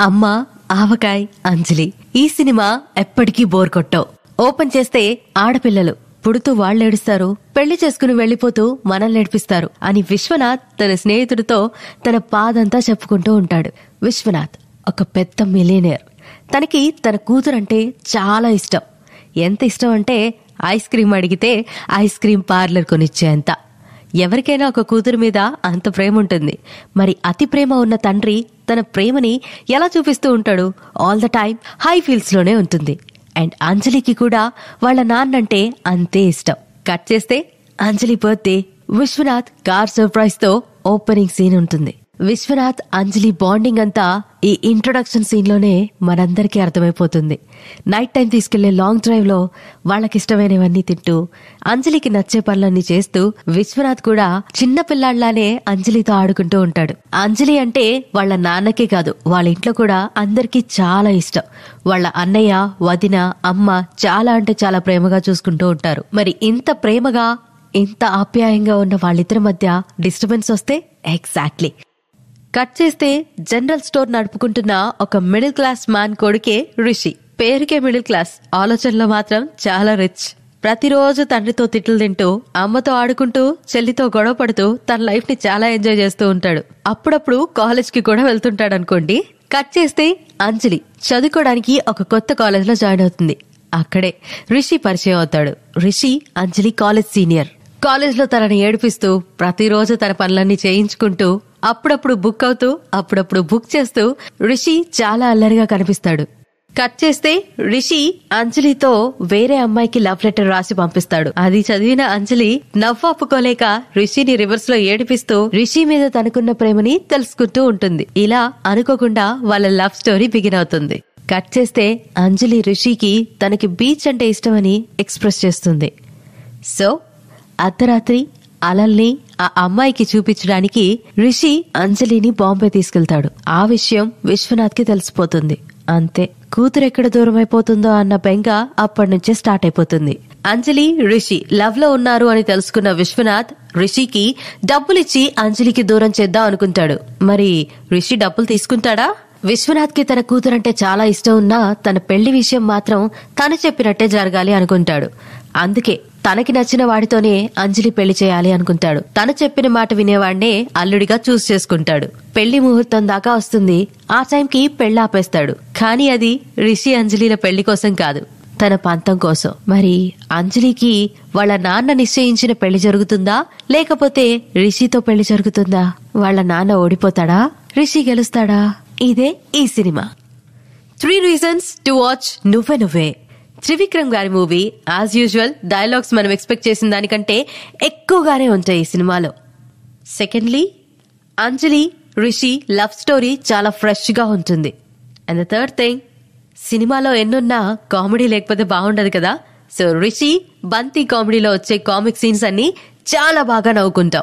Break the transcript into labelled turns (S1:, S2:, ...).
S1: అమ్మ ఆవకాయ్ అంజలి. ఈ సినిమా ఎప్పటికీ బోర్ కొట్టవు. ఓపెన్ చేస్తే ఆడపిల్లలు. పుడుతూ వాళ్ళేడుస్తారు పెళ్ళి చేసుకుని వెళ్ళిపోతూ మనల్ని ఏడిపిస్తారు. అని విశ్వనాథ్ తన స్నేహితుడితో తన పాదంతా చెప్పుకుంటూ ఉంటాడు. విశ్వనాథ్ ఒక పెద్ద మిలియనేర్. తనకి తన కూతురంటే చాలా ఇష్టం. ఎంత ఇష్టం అంటే ఐస్ క్రీం అడిగితే ఐస్ క్రీం పార్లర్ కొనిచ్చేంత. ఎవరికైనా ఒక కూతురు మీద అంత ప్రేమ ఉంటుంది మరి అతి ప్రేమ ఉన్న తండ్రి తన ప్రేమని ఎలా చూపిస్తూ ఉంటాడు? ఆల్ ద టైమ్ హై ఫీల్స్లోనే ఉంటుంది. అండ్ అంజలికి కూడా వాళ్ళ నాన్నంటే అంతే ఇష్టం. కట్ చేస్తే అంజలి బర్త్డే విశ్వనాథ్ కార్ సర్ప్రైజ్తో ఓపెనింగ్ సీన్ ఉంటుంది. విశ్వనాథ్ అంజలి బాండింగ్ అంతా ఈ ఇంట్రొడక్షన్ సీన్లోనే మనందరికీ అర్థమైపోతుంది. నైట్ టైం తీసుకెళ్ళే లాంగ్ డ్రైవ్లో వాళ్ళకిష్టమైనవన్నీ తింటూ అంజలికి నచ్చే పనులన్నీ చేస్తూ విశ్వనాథ్ కూడా చిన్న పిల్లాళ్ళానే అంజలితో ఆడుకుంటూ ఉంటాడు. అంజలి అంటే వాళ్ళ నాన్నకే కాదు వాళ్ళ ఇంట్లో కూడా అందరికీ చాలా ఇష్టం. వాళ్ళ అన్నయ్య వదిన అమ్మ చాలా అంటే చాలా ప్రేమగా చూసుకుంటూ ఉంటారు. మరి ఇంత ప్రేమగా ఇంత ఆప్యాయంగా ఉన్న వాళ్ళిద్దరి మధ్య డిస్టర్బెన్స్ వస్తే ఎగ్జాక్ట్లీ. కట్ చేస్తే జనరల్ స్టోర్ నడుపుకుంటున్న ఒక మిడిల్ క్లాస్ మ్యాన్ కొడుకే రిషి. పేరుకే మిడిల్ క్లాస్. ఆలోచనలో మాత్రం చాలా రిచ్. ప్రతిరోజు తండ్రితో తిట్లు తింటూ అమ్మతో ఆడుకుంటూ చెల్లితో గొడవ పడుతూ తన లైఫ్ని చాలా ఎంజాయ్ చేస్తూ ఉంటాడు. అప్పుడప్పుడు కాలేజ్కి కూడా వెళ్తుంటాడు అనుకోండి. కట్ చేస్తే అంజలి చదువుకోవడానికి ఒక కొత్త కాలేజ్లో జాయిన్ అవుతుంది. అక్కడే రిషి పరిచయం అవుతాడు. Rishi Anjali college senior. కాలేజ్లో తనని ఏడిపిస్తూ ప్రతిరోజు తన పనులన్నీ చేయించుకుంటూ అప్పుడప్పుడు బుక్ అవుతూ అప్పుడప్పుడు బుక్ చేస్తూ రిషి చాలా అల్లరిగా కనిపిస్తాడు. కట్ చేస్తే రిషి అంజలితో వేరే అమ్మాయికి లవ్ లెటర్ రాసి పంపిస్తాడు. అది చదివిన అంజలి నవ్వాపుకోలేక రిషిని రివర్స్లో ఏడిపిస్తూ రిషి మీద తనకున్న ప్రేమని తెలుసుకుంటూ ఉంటుంది. ఇలా అనుకోకుండా వాళ్ళ లవ్ స్టోరీ బిగిన్ అవుతుంది. కట్ చేస్తే అంజలి రిషికి తనకి బీచ్ అంటే ఇష్టమని ఎక్స్ప్రెస్ చేస్తుంది. సో అర్ధరాత్రి అలల్ని ఆ అమ్మాయికి చూపించడానికి రిషి అంజలిని బాంబే తీసుకెళ్తాడు. ఆ విషయం విశ్వనాథ్కి తెలిసిపోతుంది. అంతే కూతురు ఎక్కడ దూరం అయిపోతుందో అన్న బెంగ అప్పటి నుంచే స్టార్ట్ అయిపోతుంది. అంజలి రిషి లవ్లో ఉన్నారు అని తెలుసుకున్న విశ్వనాథ్ రిషికి డబ్బులిచ్చి అంజలికి దూరం చేద్దాం అనుకుంటాడు. మరి రిషి డబ్బులు తీసుకుంటాడా? విశ్వనాథ్కి తన కూతురంటే చాలా ఇష్టం ఉన్నా తన పెళ్ళి విషయం మాత్రం తను చెప్పినట్టే జరగాలి అనుకుంటాడు. అందుకే తనకి నచ్చిన వాడితోనే అంజలి పెళ్ళి చేయాలి అనుకుంటాడు. తను చెప్పిన మాట వినేవాడినే అల్లుడిగా చూస్ చేసుకుంటాడు. పెళ్ళి ముహూర్తం దాకా వస్తుంది. ఆ టైంకి పెళ్ళి ఆపేస్తాడు. కానీ అది రిషి అంజలిల పెళ్ళి కోసం కాదు. తన పంతం కోసం. మరి అంజలికి వాళ్ళ నాన్న నిశ్చయించిన పెళ్ళి జరుగుతుందా? లేకపోతే రిషితో పెళ్ళి జరుగుతుందా? వాళ్ళ నాన్న ఓడిపోతాడా? రిషి గెలుస్తాడా? ఇదే ఈ cinema. Three reasons to watch Nuvve Nuvve. Trivikram గారి మూవీ యాజ్ యూజువల్ డైలాగ్స్ మనం ఎక్స్పెక్ట్ చేసిన దానికంటే ఎక్కువగానే ఉంటాయి ఈ సినిమాలో. Secondly Anjali Rishi love story చాలా ఫ్రెష్గా ఉంటుంది. అండ్ ద థర్డ్ థింగ్ సినిమాలో ఎన్నున్నా కామెడీ లేకపోతే బాగుండదు కదా? సో రిషి బంతి కామెడీలో వచ్చే కామిక్ సీన్స్ అన్ని చాలా బాగా నవ్వుకుంటాం.